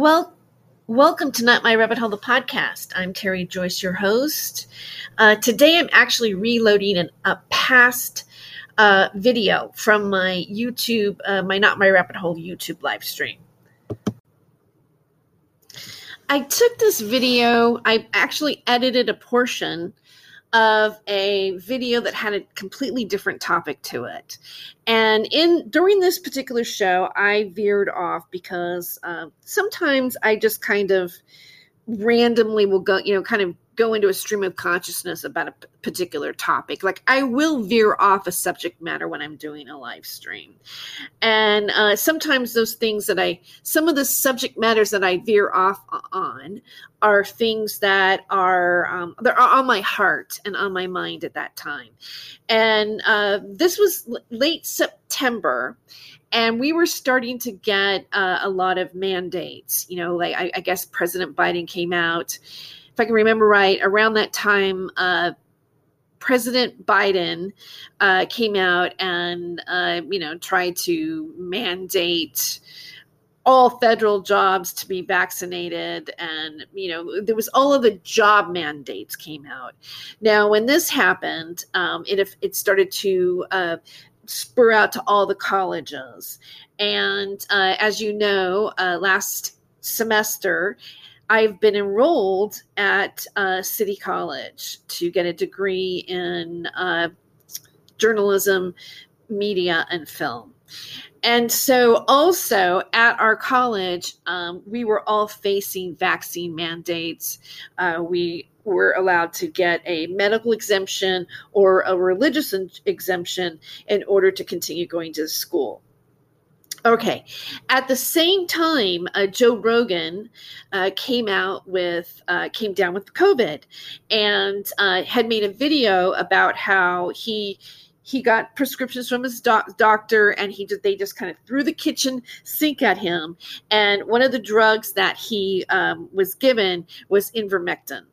Well, welcome to Not My Rabbit Hole, the podcast. I'm Terry Joyce, your host. Uh, today, I'm actually reloading an, a past uh, video from my YouTube, uh, my Not My Rabbit Hole YouTube live stream. I took this video, I actually edited a portion of a video that had a completely different topic to it. And in during this particular show, I veered off because uh, sometimes I just kind of randomly will go, you know, kind of go into a stream of consciousness about a particular topic. Like I will veer off a subject matter when I'm doing a live stream. And uh, sometimes those things that I, some of the subject matters that I veer off on are things that are, um, they're on my heart and on my mind at that time. And uh, this was late September and we were starting to get uh, a lot of mandates. You know, like I, I, guess President Biden came out I can remember right, around that time, uh, President Biden uh, came out and uh, you know tried to mandate all federal jobs to be vaccinated and you know there was all of the job mandates came out. Now when this happened um, it, if it started to uh, spur out to all the colleges. And uh, as you know uh, last semester I've been enrolled at uh, City College to get a degree in uh, journalism, media, and film. And so, also at our college, um, we were all facing vaccine mandates. Uh, we were allowed to get a medical exemption or a religious exemption in order to continue going to school. Okay. At the same time, uh, Joe Rogan uh, came out with, uh, came down with COVID and uh, had made a video about how he, he got prescriptions from his doc- doctor and he did, they just kind of threw the kitchen sink at him. And one of the drugs that he um, was given was ivermectin.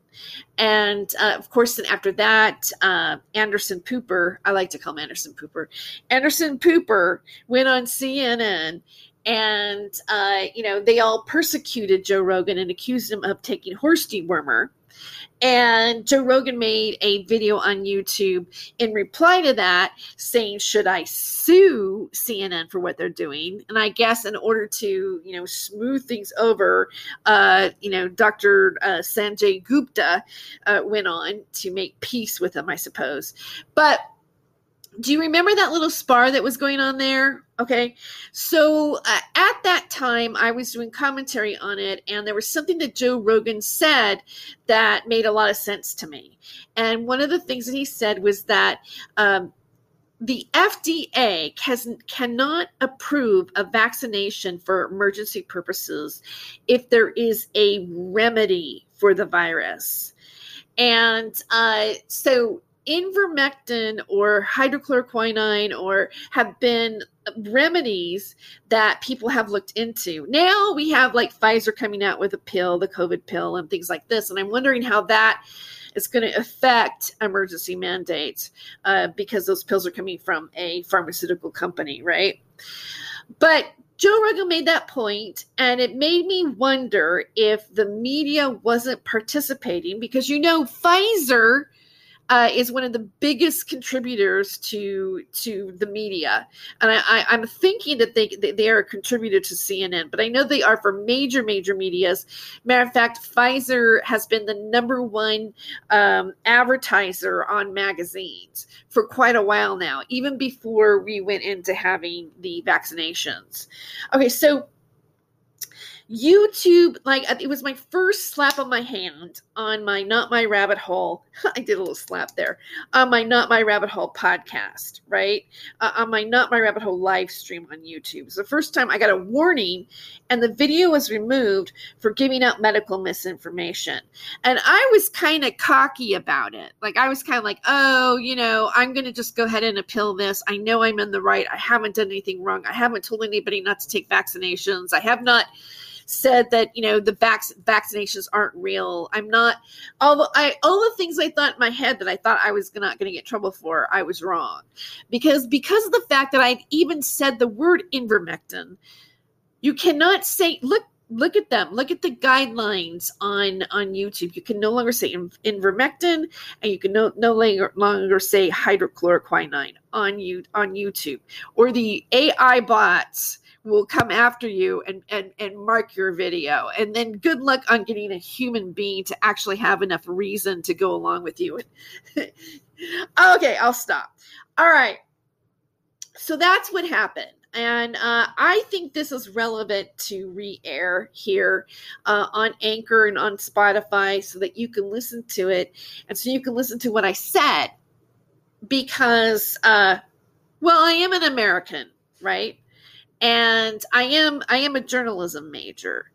And uh, of course, then after that, uh, Anderson Pooper, I like to call him Anderson Pooper, Anderson Pooper went on CNN and, uh, you know, they all persecuted Joe Rogan and accused him of taking horse dewormer. And Joe Rogan made a video on YouTube in reply to that saying, Should I sue CNN for what they're doing? And I guess in order to, you know, smooth things over, uh, you know, Dr. Uh, Sanjay Gupta uh, went on to make peace with them, I suppose. But do you remember that little spar that was going on there? Okay. So uh, at that time, I was doing commentary on it, and there was something that Joe Rogan said that made a lot of sense to me. And one of the things that he said was that um, the FDA has, cannot approve a vaccination for emergency purposes if there is a remedy for the virus. And uh, so ivermectin or hydrochloroquine or have been remedies that people have looked into. Now we have like Pfizer coming out with a pill, the COVID pill, and things like this. And I'm wondering how that is going to affect emergency mandates uh, because those pills are coming from a pharmaceutical company, right? But Joe Rogan made that point, and it made me wonder if the media wasn't participating because you know Pfizer uh, is one of the biggest contributors to to the media, and I, am thinking that they they are a contributor to CNN, but I know they are for major major media's. Matter of fact, Pfizer has been the number one um, advertiser on magazines for quite a while now, even before we went into having the vaccinations. Okay, so YouTube, like it was my first slap on my hand on my Not My Rabbit Hole. I did a little slap there on my Not My Rabbit Hole podcast, right? Uh, on my Not My Rabbit Hole live stream on YouTube. It's the first time I got a warning, and the video was removed for giving out medical misinformation. And I was kind of cocky about it. Like I was kind of like, oh, you know, I'm going to just go ahead and appeal this. I know I'm in the right. I haven't done anything wrong. I haven't told anybody not to take vaccinations. I have not said that you know the vac- vaccinations aren't real. I'm not all I all the things I thought in my head that I thought I was not going to get trouble for. I was wrong because because of the fact that I'd even said the word invermectin. You cannot say look look at them look at the guidelines on on youtube you can no longer say invermectin, and you can no, no longer, longer say hydrochloroquine on you on youtube or the ai bots will come after you and, and and mark your video. And then good luck on getting a human being to actually have enough reason to go along with you. Okay i'll stop. All right. So that's what happened. And uh, I think this is relevant to re air here uh, on Anchor and on Spotify so that you can listen to it and so you can listen to what I said because, uh, well, I am an American, right? And I am I am a journalism major.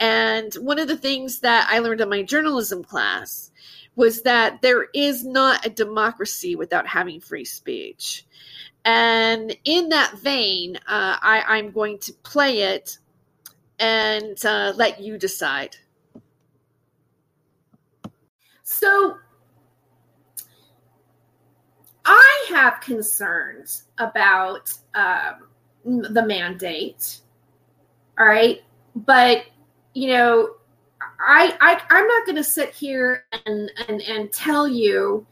And one of the things that I learned in my journalism class was that there is not a democracy without having free speech. And in that vein, uh, I, I'm going to play it and uh, let you decide. So, I have concerns about um, the mandate. All right. But, you know, I, I I'm not going to sit here and, and, and tell you,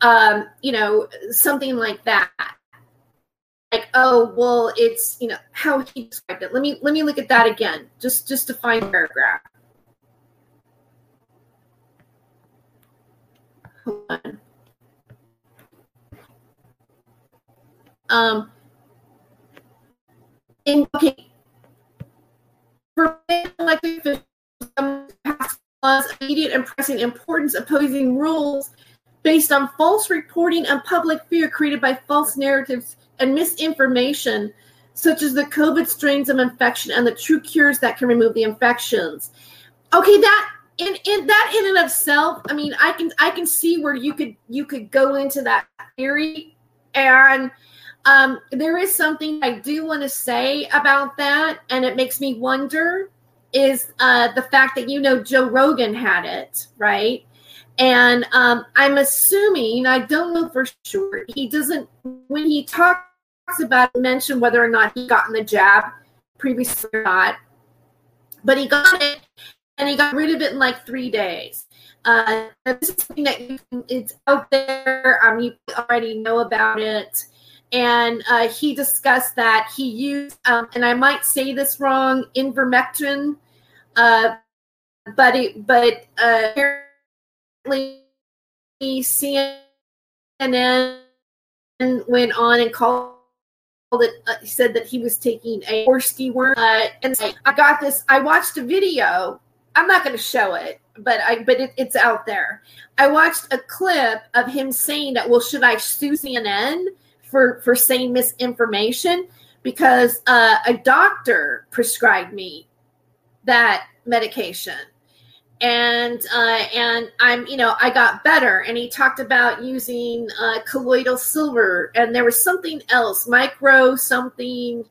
um, you know, something like that like oh well it's you know how he described it let me let me look at that again just just to find paragraph hold on um in okay for elected officials, past laws immediate and pressing importance opposing rules based on false reporting and public fear created by false narratives and misinformation, such as the COVID strains of infection and the true cures that can remove the infections. Okay, that in, in that in and of itself, I mean, I can I can see where you could you could go into that theory, and um, there is something I do want to say about that, and it makes me wonder is uh, the fact that you know Joe Rogan had it right. And um, I'm assuming, I don't know for sure, he doesn't, when he talks about it, mention whether or not he gotten the jab previously or not, but he got it and he got rid of it in like three days. Uh, this is something that you it's out there. Um, you already know about it. And uh, he discussed that he used, um, and I might say this wrong, ivermectin, uh, but it, but uh, CNN went on and called it, uh, said that he was taking a horsey worm. Uh, and I got this, I watched a video. I'm not going to show it, but I, but it, it's out there. I watched a clip of him saying that, well, should I sue CNN for, for saying misinformation? Because uh, a doctor prescribed me that medication and uh, and I'm you know I got better. And he talked about using uh, colloidal silver, and there was something else, micro something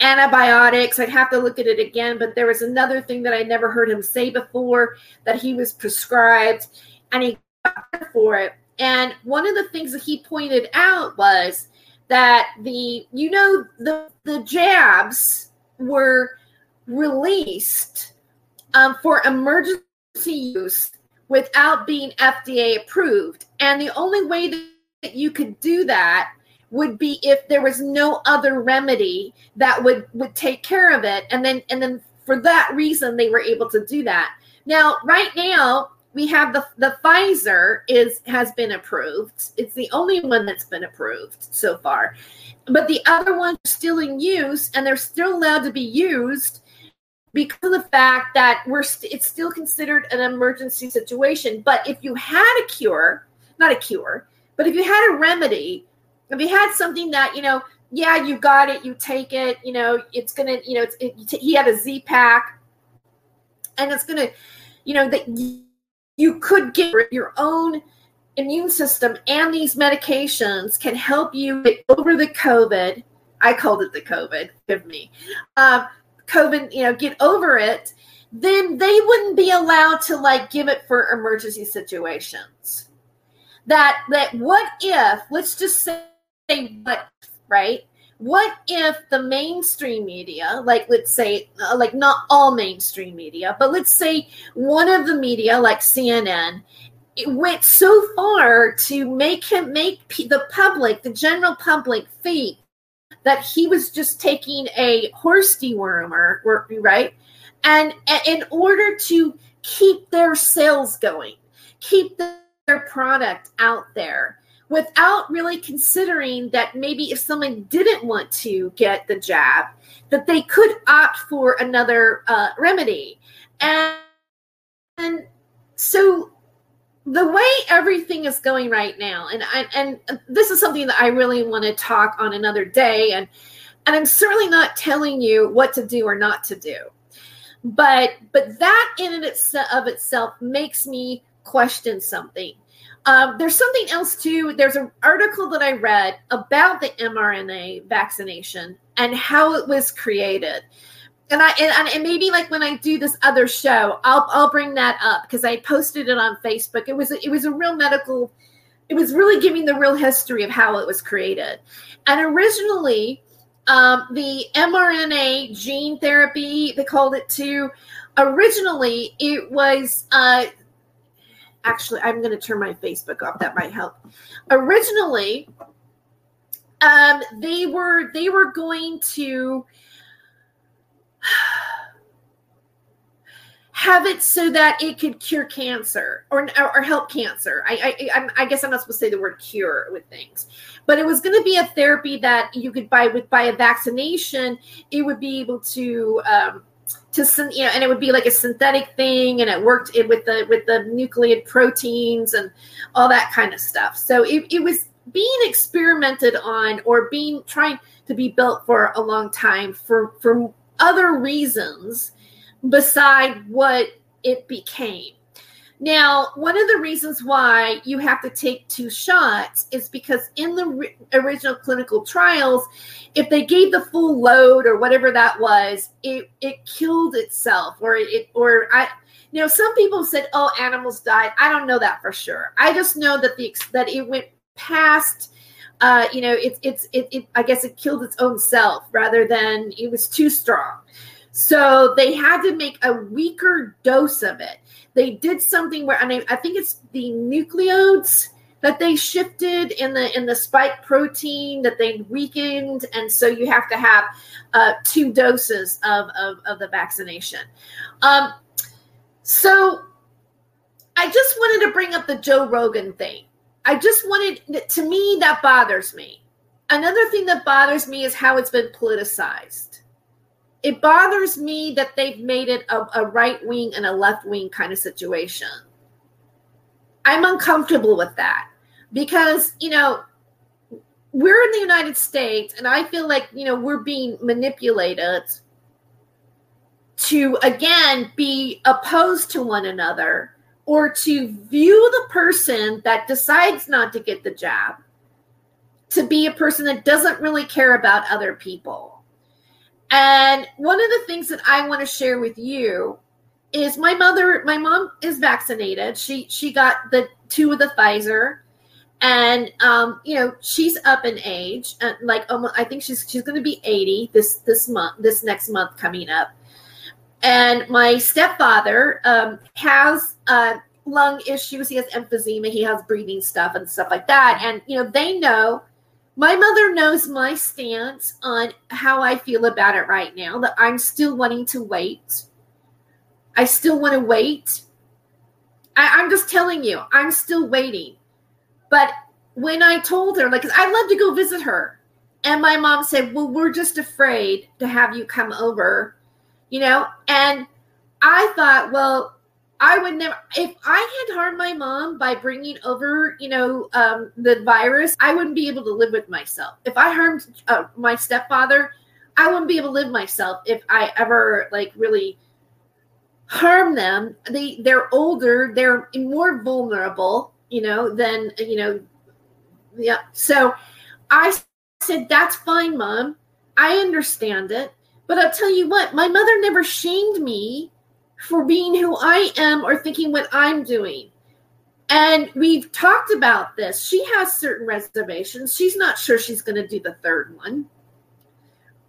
antibiotics. I'd have to look at it again, but there was another thing that I never heard him say before that he was prescribed, and he got for it. And one of the things that he pointed out was that the you know the the jabs were released um, for emergency use without being FDA approved. And the only way that you could do that would be if there was no other remedy that would would take care of it and then and then for that reason they were able to do that now right now we have the the Pfizer is has been approved it's the only one that's been approved so far but the other ones are still in use and they're still allowed to be used because of the fact that we're st- it's still considered an emergency situation. But if you had a cure, not a cure, but if you had a remedy, if you had something that you know, yeah, you got it, you take it, you know, it's gonna, you know, it's it, he had a Z pack, and it's gonna, you know, that you could get your own immune system and these medications can help you get over the COVID. I called it the COVID. Give me. Uh, COVID, you know, get over it, then they wouldn't be allowed to like give it for emergency situations. That that what if, let's just say what, right? What if the mainstream media like let's say uh, like not all mainstream media but let's say one of the media like cnn it went so far to make him make the public the general public think that he was just taking a horse dewormer right? And in order to keep their sales going keep their product out there without really considering that maybe if someone didn't want to get the jab, that they could opt for another uh, remedy. And, and so the way everything is going right now, and I, and this is something that I really want to talk on another day, and and I'm certainly not telling you what to do or not to do, but but that in and of itself makes me question something um, there's something else too. There's an article that I read about the mRNA vaccination and how it was created. And I and, and maybe like when I do this other show, I'll I'll bring that up because I posted it on Facebook. It was it was a real medical. It was really giving the real history of how it was created. And originally, um, the mRNA gene therapy, they called it too. Originally, it was uh, actually i'm going to turn my facebook off that might help originally um they were they were going to have it so that it could cure cancer or, or help cancer. I, I I guess I'm not supposed to say the word cure with things, but it was going to be a therapy that you could buy with by a vaccination. It would be able to um, to you know, and it would be like a synthetic thing, and it worked it with the with the nucleate proteins and all that kind of stuff. So it, it was being experimented on or being trying to be built for a long time for for other reasons beside what it became. Now, one of the reasons why you have to take two shots is because in the original clinical trials, if they gave the full load or whatever that was, it it killed itself or it or I you know some people said oh animals died. I don't know that for sure. I just know that the that it went past uh, you know, it's it's it, it I guess it killed its own self rather than it was too strong. So they had to make a weaker dose of it they did something where I, mean, I think it's the nucleodes that they shifted in the in the spike protein that they weakened. And so you have to have uh, two doses of, of, of the vaccination. Um, so i just wanted to bring up the joe rogan thing. I just wanted to me that bothers me. Another thing that bothers me is how it's been politicized it bothers me that they've made it a, a right wing and a left wing kind of situation. I'm uncomfortable with that because, you know, we're in the United States and I feel like, you know, we're being manipulated to again be opposed to one another or to view the person that decides not to get the jab to be a person that doesn't really care about other people and one of the things that I want to share with you is my mother, my mom is vaccinated. She she got the two of the Pfizer, and um, you know she's up in age, and like almost, I think she's she's going to be eighty this this month, this next month coming up. And my stepfather um, has uh, lung issues. He has emphysema. He has breathing stuff and stuff like that. And you know they know my mother knows my stance on how I feel about it right now, that I'm still wanting to wait. I still want to wait. I, am just telling you, I'm still waiting. But when I told her, like, I'd love to go visit her. And my mom said, Well, we're just afraid to have you come over, you know? And I thought, well, I would never, if I had harmed my mom by bringing over, you know, um, the virus, I wouldn't be able to live with myself. If I harmed uh, my stepfather, I wouldn't be able to live myself if I ever like really harm them. They they're older, they're more vulnerable, you know, than you know. Yeah. So I said, "That's fine, mom. I understand it." But I'll tell you what, my mother never shamed me for being who I am or thinking what I'm doing. And we've talked about this. She has certain reservations. She's not sure she's going to do the third one.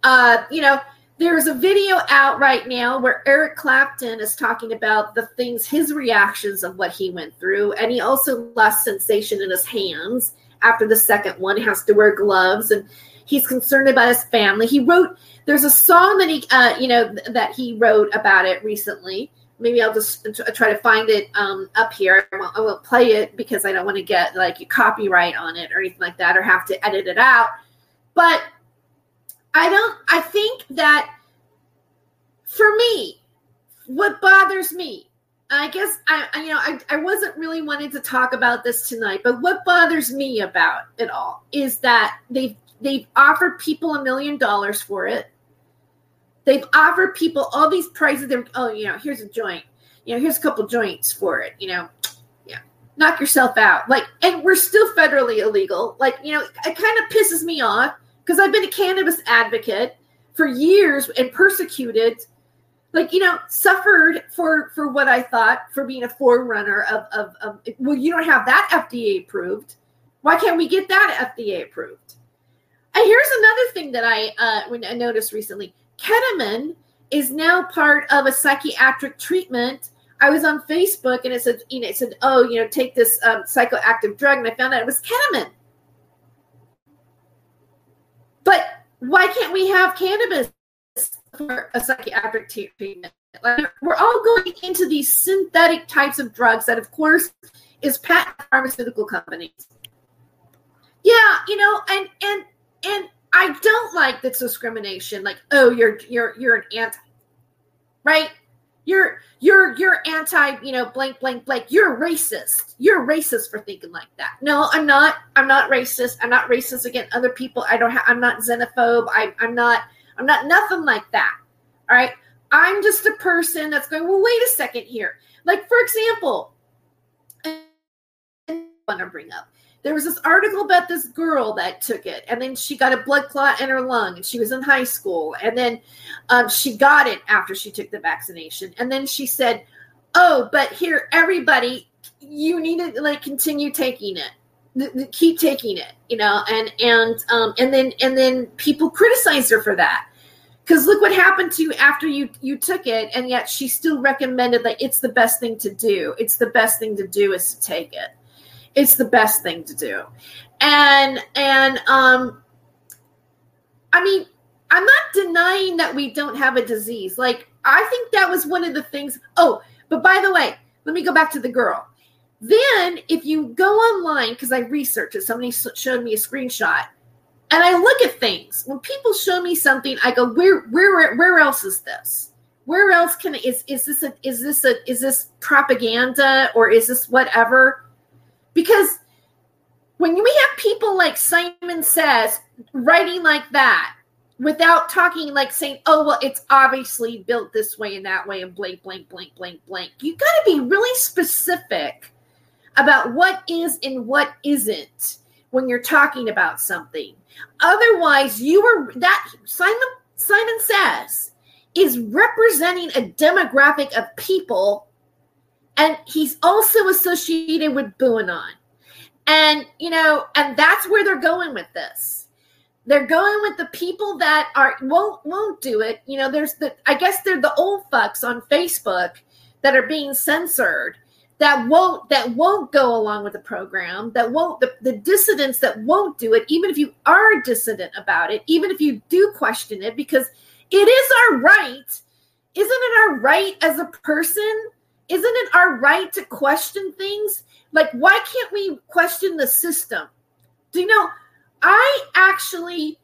uh, you know, there's a video out right now where Eric Clapton is talking about the things, his reactions of what he went through. And he also lost sensation in his hands after the second one. He has to wear gloves and he's concerned about his family. He wrote, there's a song that he, uh, you know, that he wrote about it recently. Maybe I'll just try to find it um, up here. I won't, I won't play it because I don't want to get like a copyright on it or anything like that or have to edit it out. But I don't, I think that for me, what bothers me, I guess I, I, you know, I, I wasn't really wanting to talk about this tonight, but what bothers me about it all is that they've they've offered people a million dollars for it. They've offered people all these prices. They're oh, you know, here's a joint. You know, here's a couple joints for it. You know, yeah, knock yourself out. Like, and we're still federally illegal. Like, you know, it kind of pisses me off because I've been a cannabis advocate for years and persecuted, like you know, suffered for for what I thought for being a forerunner of of, of well, you don't have that FDA approved. Why can't we get that FDA approved? And here's another thing that I uh, when I noticed recently: ketamine is now part of a psychiatric treatment. I was on Facebook and it said, you know, it said, oh, you know, take this um, psychoactive drug, and I found out it was ketamine. But why can't we have cannabis a psychiatric treatment? Like, we're all going into these synthetic types of drugs that, of course, is patent pharmaceutical companies. Yeah, you know, and and and I don't like the discrimination. Like, oh, you're you're you're an anti, right? you're you're you're anti you know blank blank blank you're racist you're racist for thinking like that no i'm not i'm not racist i'm not racist against other people i don't have i'm not xenophobe I, i'm not i'm not nothing like that all right? I'm just a person that's going well wait a second here. Like for example i want to bring up there was this article about this girl that took it and then she got a blood clot in her lung and she was in high school and then um, she got it after she took the vaccination and then she said oh but here everybody you need to like continue taking it. Keep taking it you know and and um and then and then people criticized her for that because look what happened to you after you you took it and yet she still recommended that it's the best thing to do. It's the best thing to do is to take it. It's the best thing to do. And and um i mean i'm not denying that we don't have a disease. Like i think that was one of the things oh but by the way let me go back to the girl. Then if you go online because i researched it somebody showed me a screenshot and i look at things. When people show me something i go where where where else is this? Where else can is is this a is this a is this propaganda or is this whatever? Because when we have people like Simon Says writing like that without talking like saying, oh, well, it's obviously built this way and that way and blank, blank, blank, blank, blank. You got to be really specific about what is and what isn't when you're talking about something. Otherwise, you are that Simon Simon says is representing a demographic of people and he's also associated with QAnon. And, you know, and that's where they're going with this. They're going with the people that are won't won't do it. You know, there's the I guess they're the old fucks on Facebook that are being censored that won't that won't go along with the program that won't the, the dissidents that won't do it even if you are dissident about it even if you do question it because it is our right isn't it our right as a person isn't it our right to question things? Like, why can't we question the system? Do you know? I actually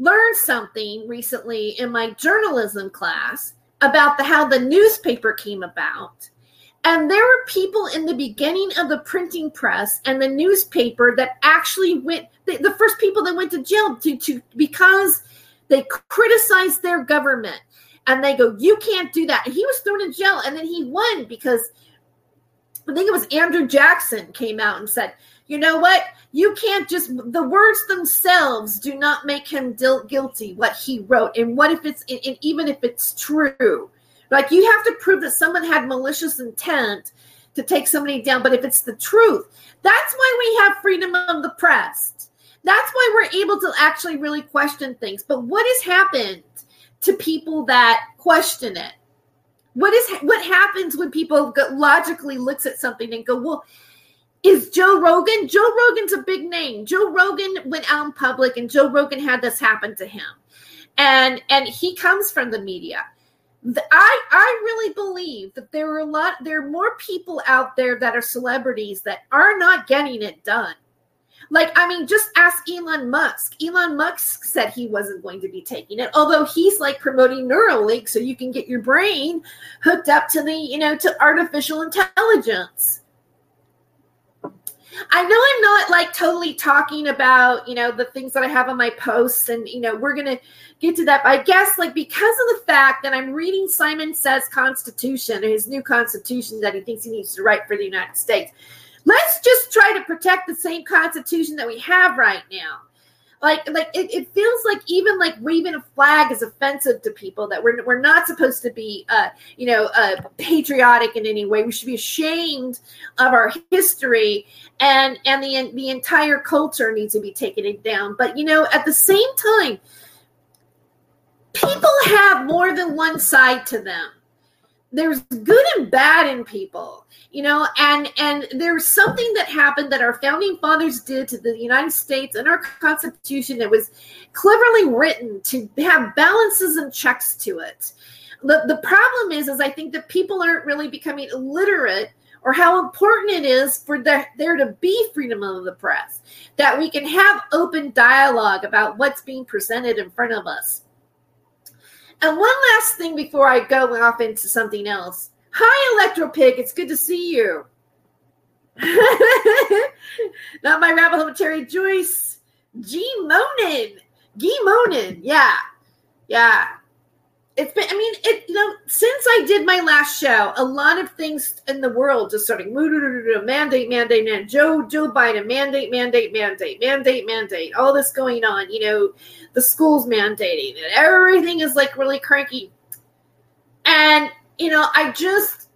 learned something recently in my journalism class about the how the newspaper came about. And there were people in the beginning of the printing press and the newspaper that actually went the, the first people that went to jail to, to because they criticized their government and they go, "You can't do that." And he was thrown in jail, and then he won because I think it was Andrew Jackson came out and said, "You know what? You can't just the words themselves do not make him guilty. What he wrote, and what if it's and even if it's true, like you have to prove that someone had malicious intent." To take somebody down, but if it's the truth, that's why we have freedom of the press. That's why we're able to actually really question things. But what has happened to people that question it? What is what happens when people logically looks at something and go, well, is Joe Rogan? Joe Rogan's a big name. Joe Rogan went out in public, and Joe Rogan had this happen to him, and and he comes from the media. I I really believe that there are a lot there are more people out there that are celebrities that are not getting it done. Like, I mean, just ask Elon Musk. Elon Musk said he wasn't going to be taking it, although he's like promoting Neuralink so you can get your brain hooked up to the, you know, to artificial intelligence. I know I'm not like totally talking about, you know, the things that I have on my posts, and, you know, we're going to get to that. But I guess, like, because of the fact that I'm reading Simon Says Constitution, his new constitution that he thinks he needs to write for the United States, let's just try to protect the same constitution that we have right now like like it, it feels like even like waving a flag is offensive to people that we're, we're not supposed to be uh you know uh patriotic in any way. We should be ashamed of our history and and the the entire culture needs to be taken down. But you know at the same time people have more than one side to them there's good and bad in people you know and and there's something that happened that our founding fathers did to the united states and our constitution that was cleverly written to have balances and checks to it. The, the problem is is i think that people aren't really becoming illiterate or how important it is for the, there to be freedom of the press that we can have open dialogue about what's being presented in front of us and one last thing before I go off into something else. Hi, Electro Pig. It's good to see you. Not my rabbit hole, Terry Joyce. G Monin. G Monin. Yeah. Yeah it's been, I mean, it, you know, since I did my last show, a lot of things in the world just starting mandate, mandate, mandate, Joe, Joe Biden, mandate, mandate, mandate, mandate, mandate, all this going on, you know, the schools mandating and everything is like really cranky. And, you know, I just,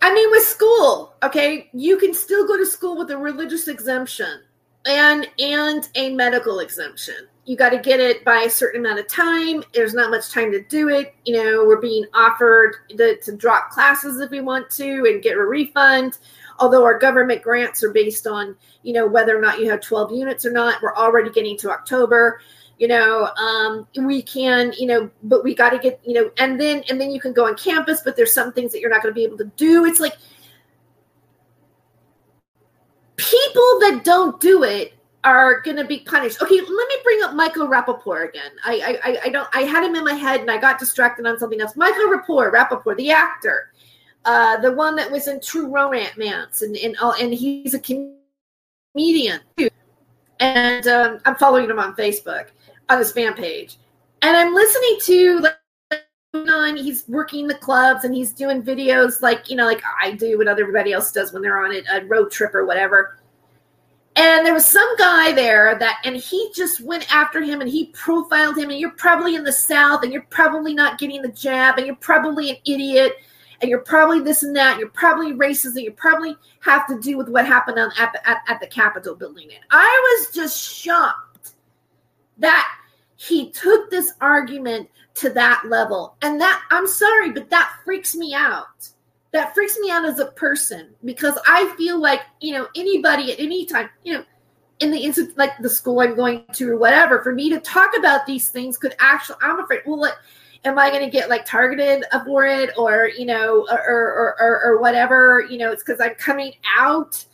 I mean, with school, okay, you can still go to school with a religious exemption and and a medical exemption you got to get it by a certain amount of time. There's not much time to do it. You know, we're being offered to, to drop classes if we want to and get a refund. Although our government grants are based on, you know, whether or not you have 12 units or not. We're already getting to October. You know, um, we can, you know, but we got to get, you know, and then and then you can go on campus, but there's some things that you're not going to be able to do. It's like people that don't do it are going to be punished. Okay, let me bring up Michael Rapaport again. I, I, I don't. I had him in my head and I got distracted on something else. Michael Rapport, Rapaport, the actor, uh, the one that was in True Romance, and and and he's a comedian too. And um, I'm following him on Facebook on his fan page, and I'm listening to like on he's working the clubs and he's doing videos like you know like i do what everybody else does when they're on a, a road trip or whatever and there was some guy there that, and he just went after him and he profiled him. And you're probably in the South and you're probably not getting the jab and you're probably an idiot and you're probably this and that. And you're probably racist and you probably have to do with what happened on, at, at, at the Capitol building. And I was just shocked that he took this argument to that level. And that, I'm sorry, but that freaks me out that freaks me out as a person because I feel like, you know, anybody at any time, you know, in the like the school I'm going to or whatever, for me to talk about these things could actually I'm afraid, well like am I gonna get like targeted for it or you know or or, or, or whatever, you know, it's because I'm coming out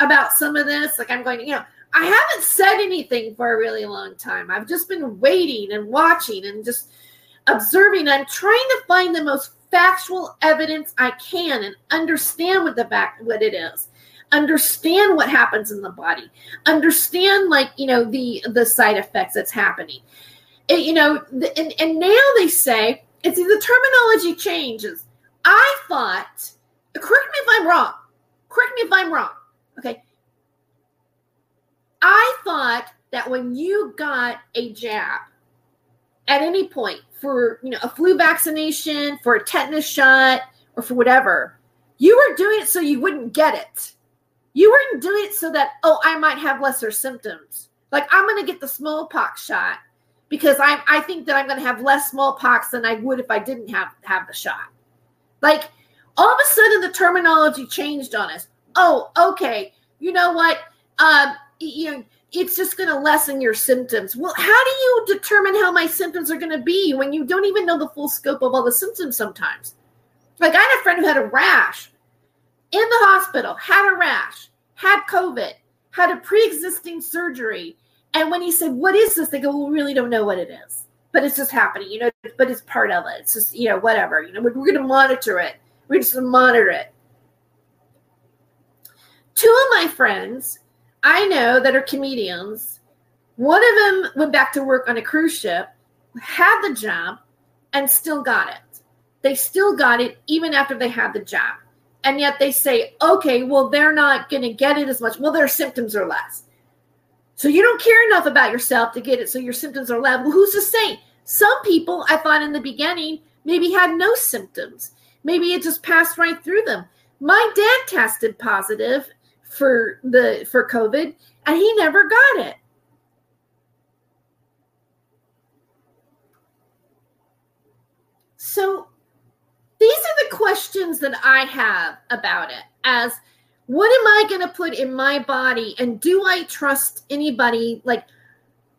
about some of this. Like I'm going, to, you know, I haven't said anything for a really long time. I've just been waiting and watching and just observing. I'm trying to find the most factual evidence I can and understand what the back what it is. Understand what happens in the body. Understand like you know the the side effects that's happening. It, you know the, and, and now they say it's the terminology changes. I thought correct me if i'm wrong. Correct me if i'm wrong. Okay. I thought that when you got a jab at any point for you know a flu vaccination, for a tetanus shot, or for whatever, you were doing it so you wouldn't get it. You weren't do it so that, oh, I might have lesser symptoms. Like I'm going to get the smallpox shot because I I think that I'm going to have less smallpox than I would if I didn't have have the shot. Like all of a sudden the terminology changed on us. Oh, okay. You know what? Um, you know, it's just going to lessen your symptoms. Well, how do you determine how my symptoms are going to be when you don't even know the full scope of all the symptoms sometimes? Like I had a friend who had a rash in the hospital, had a rash, had COVID, had a pre-existing surgery, and when he said, "What is this?" they go, "Well, we really don't know what it is, but it's just happening, you know. But it's part of it. It's just you know whatever. You know, we're, we're going to monitor it. We're just going to monitor it." Two of my friends I know that are comedians. One of them went back to work on a cruise ship, had the job, and still got it. They still got it even after they had the job. And yet they say, okay, well, they're not going to get it as much. Well, their symptoms are less. So you don't care enough about yourself to get it, so your symptoms are less. Well, who's to say? Some people, I thought in the beginning, maybe had no symptoms. Maybe it just passed right through them. My dad tested positive for the for COVID, and he never got it. So these are the questions that I have about it as what am I going to put in my body and do I trust anybody like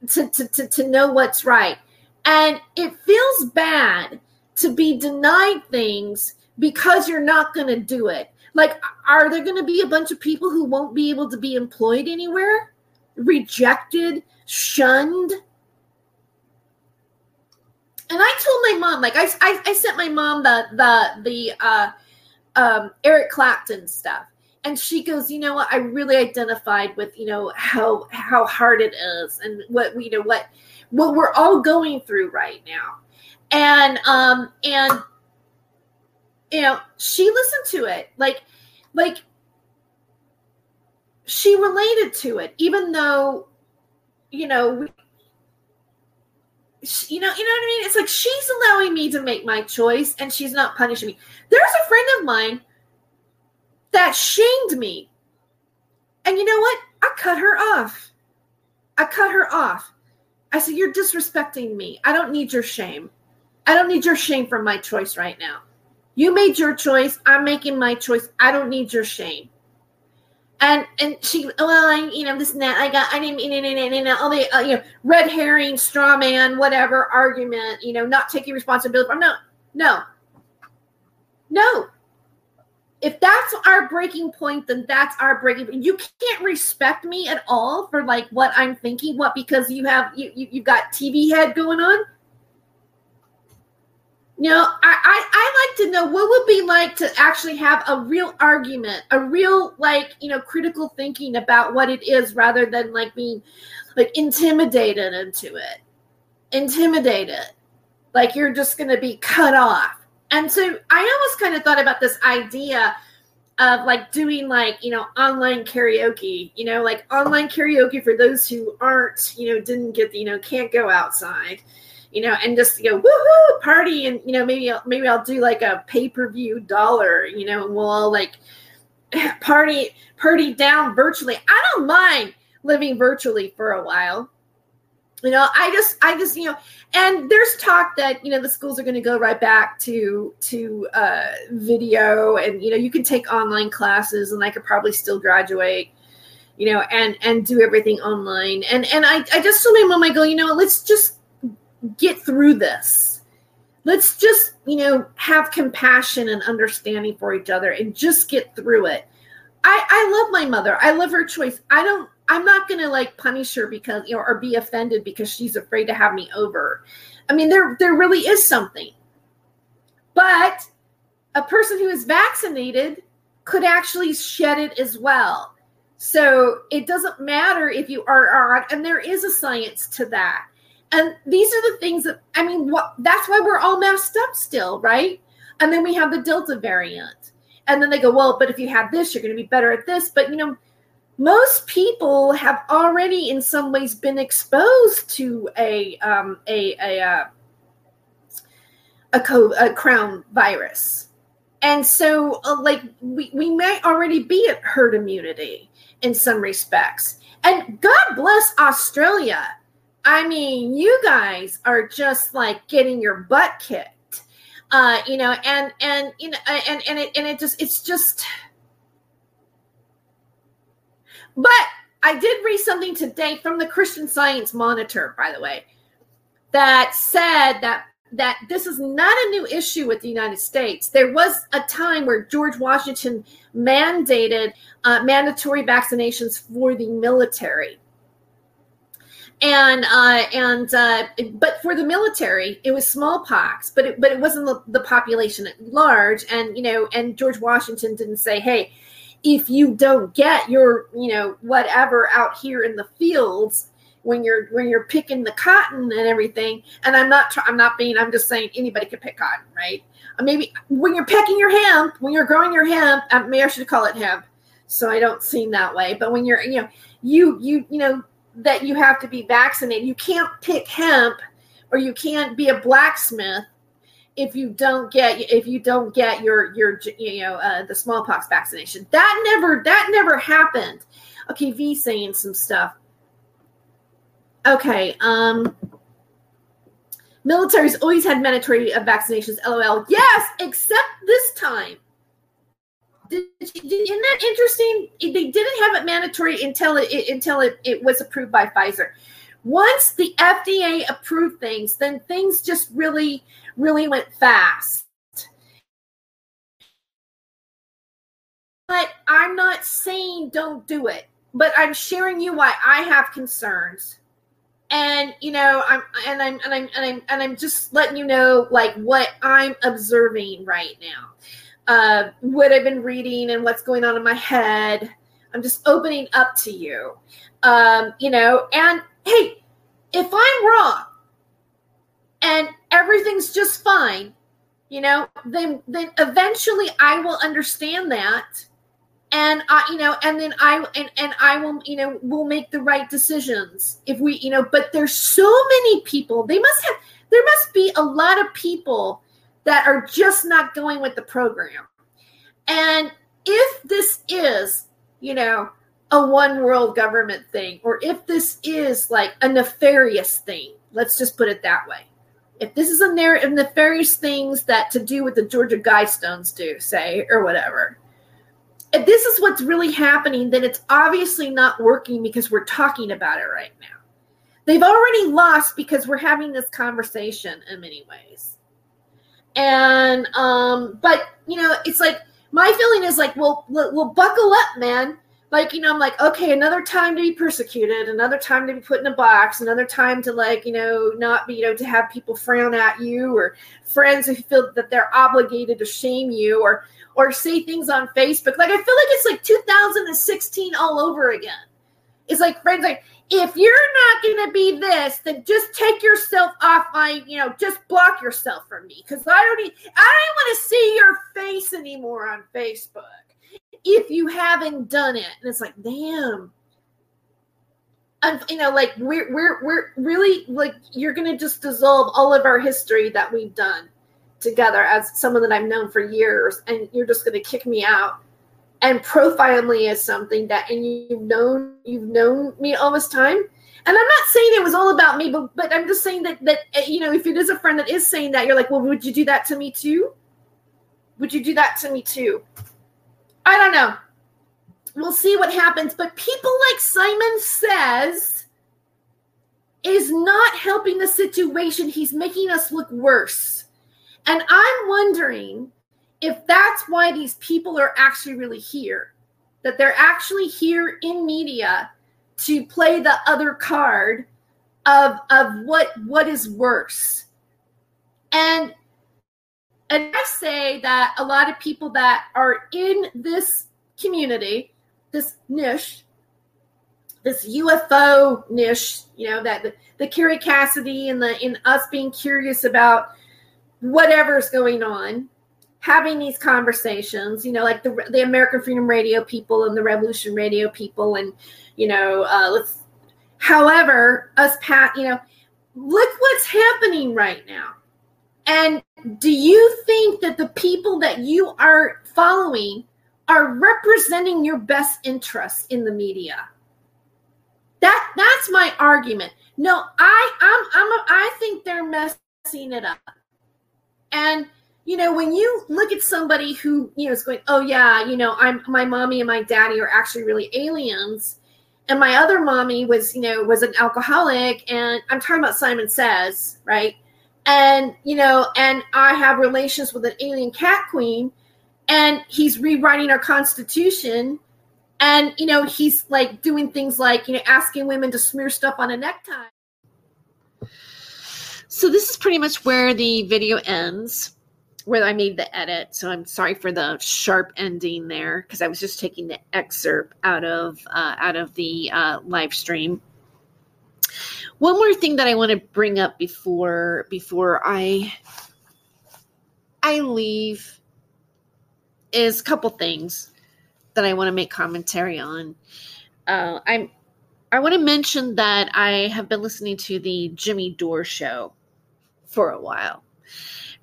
to, to, to, to know what's right? And it feels bad to be denied things because you're not going to do it. Like, are there going to be a bunch of people who won't be able to be employed anywhere? Rejected, shunned? And I told my mom, like, I, I, I sent my mom the, the, the, uh, um, Eric Clapton stuff. And she goes, you know what? I really identified with, you know, how, how hard it is and what, you know, what, what we're all going through right now. And, um, and, you know, she listened to it. Like, like she related to it, even though, you know, she, you know, you know what I mean? It's like she's allowing me to make my choice and she's not punishing me. There's a friend of mine that shamed me. And you know what? I cut her off. I cut her off. I said, You're disrespecting me. I don't need your shame. I don't need your shame for my choice right now. You made your choice. I'm making my choice. I don't need your shame. And and she, well, I, you know, this and that. I got, I didn't, you know, all the, uh, you know, red herring, straw man, whatever argument, you know, not taking responsibility. I'm no, no, no. If that's our breaking point, then that's our breaking. point. You can't respect me at all for like what I'm thinking. What because you have you, you you've got TV head going on you know, I, I, I like to know what would be like to actually have a real argument, a real like, you know, critical thinking about what it is rather than like being like intimidated into it. Intimidated. Like you're just gonna be cut off. And so I almost kind of thought about this idea of like doing like, you know, online karaoke, you know, like online karaoke for those who aren't, you know, didn't get, the, you know, can't go outside you know, and just know, woohoo, party, and you know, maybe I'll, maybe I'll do like a pay per view dollar, you know, and we'll all like party party down virtually. I don't mind living virtually for a while. You know, I just I just you know, and there's talk that you know the schools are going to go right back to to uh, video, and you know you can take online classes, and I could probably still graduate you know, and and do everything online. And and I, I just told my mom, I go, you know, let's just get through this. Let's just, you know, have compassion and understanding for each other and just get through it. I, I love my mother. I love her choice. I don't, I'm not going to like punish her because, you know, or be offended because she's afraid to have me over. I mean, there, there really is something. But a person who is vaccinated could actually shed it as well. So it doesn't matter if you are, are and there is a science to that. And these are the things that I mean, what that's why we're all messed up still, right? And then we have the Delta variant. And then they go, well, but if you have this, you're going to be better at this. But you know, most people have already, in some ways, been exposed to a um, a a, uh, a, a, a crown virus, and so uh, like we, we may already be at herd immunity in some respects and god bless australia i mean you guys are just like getting your butt kicked uh you know and and you know and and it and it just it's just but I did read something today from the Christian Science Monitor, by the way, that said that that this is not a new issue with the United States. There was a time where George Washington mandated uh, mandatory vaccinations for the military. And uh, and uh, but for the military, it was smallpox, but it, but it wasn't the, the population at large. And you know, and George Washington didn't say, "Hey, if you don't get your you know whatever out here in the fields when you're when you're picking the cotton and everything and i'm not i'm not being i'm just saying anybody can pick cotton right? Uh, maybe when you're picking your hemp when you're growing your hemp uh, maybe i should call it hemp. So i don't seem that way. But when you're you know you you you know that you have to be vaccinated. You can't pick hemp or you can't be a blacksmith if you don't get if you don't get your your you know uh, the smallpox vaccination. That never that never happened. Okay v saying some stuff. Okay um military's always had mandatory vaccinations lol yes except this time did, isn't that interesting they didn't have it mandatory until it, until it, it was approved by pfizer once the fda approved things then things just really really went fast. But I'm not saying don't do it, but I'm sharing you why I have concerns. And you know, I'm and I'm and I'm and I'm and I'm just letting you know like what I'm observing right now. Uh, what I've been reading and what's going on in my head. I'm just opening up to you. Um, you know, and hey, if I'm wrong, and everything's just fine, you know, then then eventually I will understand that and I, you know, and then I and and I will, you know, will make the right decisions if we, you know. But there's so many people. They must have. There must be a lot of people that are just not going with the program. And if this is, you know, a one world government thing, or if this is like a nefarious thing, let's just put it that way if this is a narrative nefarious things that to do with the Georgia Guidestones do, say, or whatever, if this is what's really happening, then it's obviously not working because we're talking about it right now. They've already lost because we're having this conversation in many ways. And um, but you know, it's like my feeling is like, well, well, buckle up, man. Like you know i'm like okay another time to be persecuted another time to be put in a box another time to like you know not be you know to have people frown at you or friends who feel that they're obligated to shame you or or say things on facebook. Like i feel like it's like 2016 all over again. It's like friends like if you're not going to be this then just take yourself off my you know just block yourself from me because i don't need, i don't want to see your face anymore on facebook if you haven't done it. And it's like, damn. I'm, you know, like we're we're we're really like you're gonna just dissolve all of our history that we've done together as someone that I've known for years, and you're just gonna kick me out and profile me as something that and you've known you've known me all this time. And I'm not saying it was all about me, but but I'm just saying that that eh, you know if it is a friend that is saying that, you're like, well, would you do that to me too? Would you do that to me too? I don't know. We'll see what happens. But people like Simon says is not helping the situation. He's making us look worse. And I'm wondering if that's why these people are actually really here, that they're actually here in media to play the other card of of what what is worse. And and I say that a lot of people that are in this community, this niche, this UFO niche, you know, that the, the Kerry Cassidy and the in us being curious about whatever's going on, having these conversations, you know, like the the American Freedom Radio people and the Revolution Radio people, and you know, uh, let's. However, us Pat, you know, look what's happening right now And do you think that the people that you are following are representing your best interests in the media? That that's my argument. No, I I'm I'm a, I think they're messing it up. And you know, when you look at somebody who you know is going, oh yeah, you know, I'm my mommy and my daddy are actually really aliens, and my other mommy was you know was an alcoholic, and I'm talking about Simon Says, right? And you know, and I have relations with an alien cat queen, and he's rewriting our constitution and you know he's like doing things like you know asking women to smear stuff on a necktie so this is pretty much where the video ends where i made the edit so i'm sorry for the sharp ending there because i was just taking the excerpt out of uh, out of the uh, live stream one more thing that i want to bring up before before i i leave is a couple things that I want to make commentary on. Uh, I'm I want to mention that I have been listening to the Jimmy Dore show for a while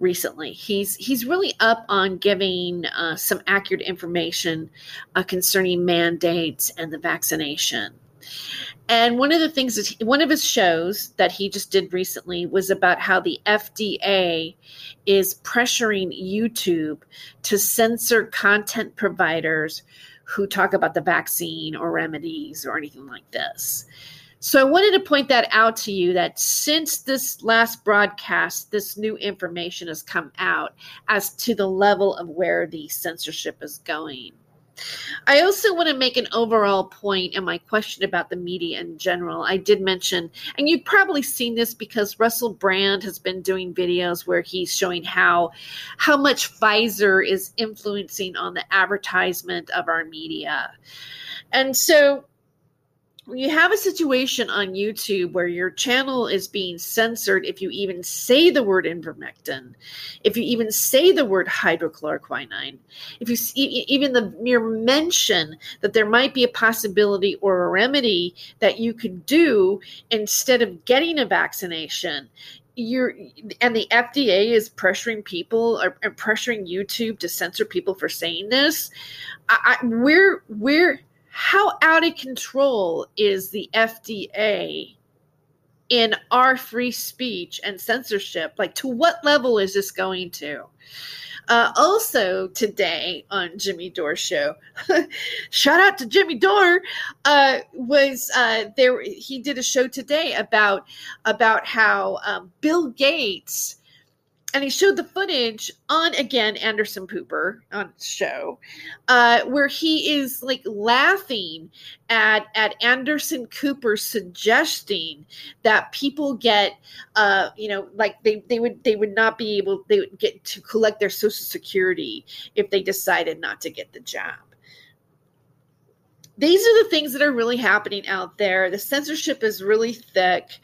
recently. He's he's really up on giving uh, some accurate information uh, concerning mandates and the vaccination. And one of the things that he, one of his shows that he just did recently was about how the FDA is pressuring YouTube to censor content providers who talk about the vaccine or remedies or anything like this. So I wanted to point that out to you that since this last broadcast, this new information has come out as to the level of where the censorship is going. I also want to make an overall point in my question about the media in general. I did mention, and you've probably seen this because Russell Brand has been doing videos where he's showing how how much Pfizer is influencing on the advertisement of our media. And so you have a situation on YouTube where your channel is being censored if you even say the word ivermectin, if you even say the word hydrochloroquine, if you see even the mere mention that there might be a possibility or a remedy that you could do instead of getting a vaccination, you're and the FDA is pressuring people or, or pressuring YouTube to censor people for saying this. I, I, we're we're how out of control is the FDA in our free speech and censorship? Like, to what level is this going to? Uh, also today on Jimmy Dore show, shout out to Jimmy Dore, uh, was uh, there? He did a show today about about how um, Bill Gates and he showed the footage on again Anderson Cooper on show, uh, where he is like laughing at at Anderson Cooper suggesting that people get, uh, you know, like they they would they would not be able they would get to collect their social security if they decided not to get the job these are the things that are really happening out there. The censorship is really thick,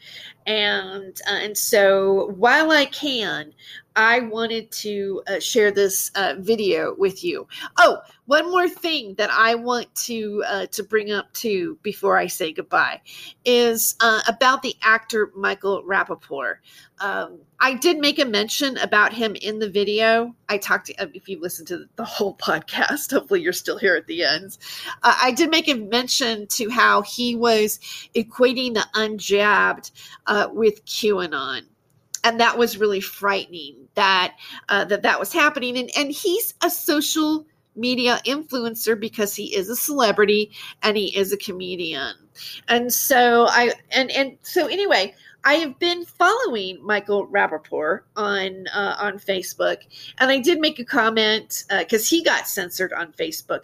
and uh, and so while I can, I wanted to uh, share this uh, video with you. Oh, one more thing that I want to uh, to bring up too before I say goodbye is uh, about the actor Michael Rapaport. Um, I did make a mention about him in the video. I talked to, if you listened to the whole podcast, hopefully you're still here at the end. Uh, I did make a mention to how he was equating the unjabbed uh, with QAnon and that was really frightening that uh, that that was happening and and he's a social media influencer because he is a celebrity and he is a comedian. And so I and and so anyway, I have been following Michael Rapaport on uh, on Facebook, and I did make a comment because uh, he got censored on Facebook.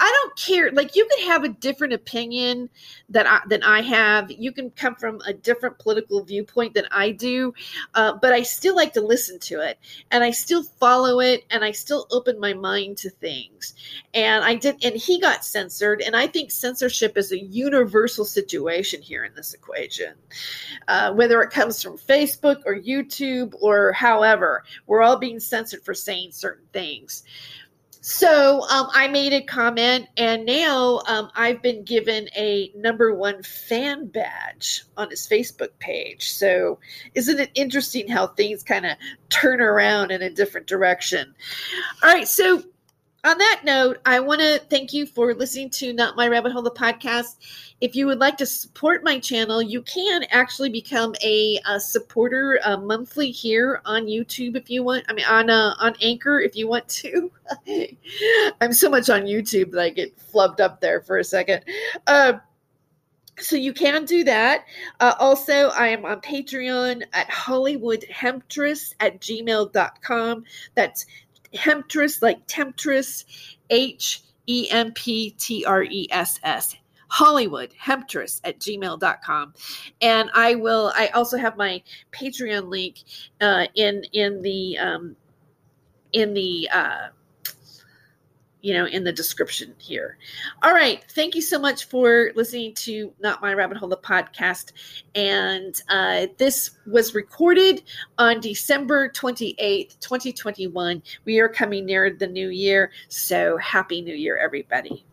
I don't care; like you could have a different opinion that I, than I have. You can come from a different political viewpoint than I do, uh, but I still like to listen to it, and I still follow it, and I still open my mind to things. And I did, and he got censored, and I think censorship is a universal situation here in this equation. Whether it comes from Facebook or YouTube or however, we're all being censored for saying certain things. so um, I made a comment, and now um, I've been given a number one fan badge on his Facebook page. So, isn't it interesting how things kind of turn around in a different direction? All right, so on that note, I want to thank you for listening to Not My Rabbit Hole, the podcast. If you would like to support my channel, you can actually become a, a supporter uh, monthly here on YouTube if you want. I mean, on uh, on Anchor if you want to. I'm so much on YouTube that I get flubbed up there for a second. Uh, so you can do that. Uh, also, I am on Patreon at HollywoodHemptress at gmail.com. That's Hemptress, like Temptress, H E M P T R E S S. Hollywood Hemptress at gmail.com. And I will, I also have my Patreon link uh, in, in the, um, in the, uh, you know, in the description here. All right. Thank you so much for listening to Not My Rabbit Hole, the podcast. And uh, this was recorded on December 28th, 2021. We are coming near the new year. So happy new year, everybody.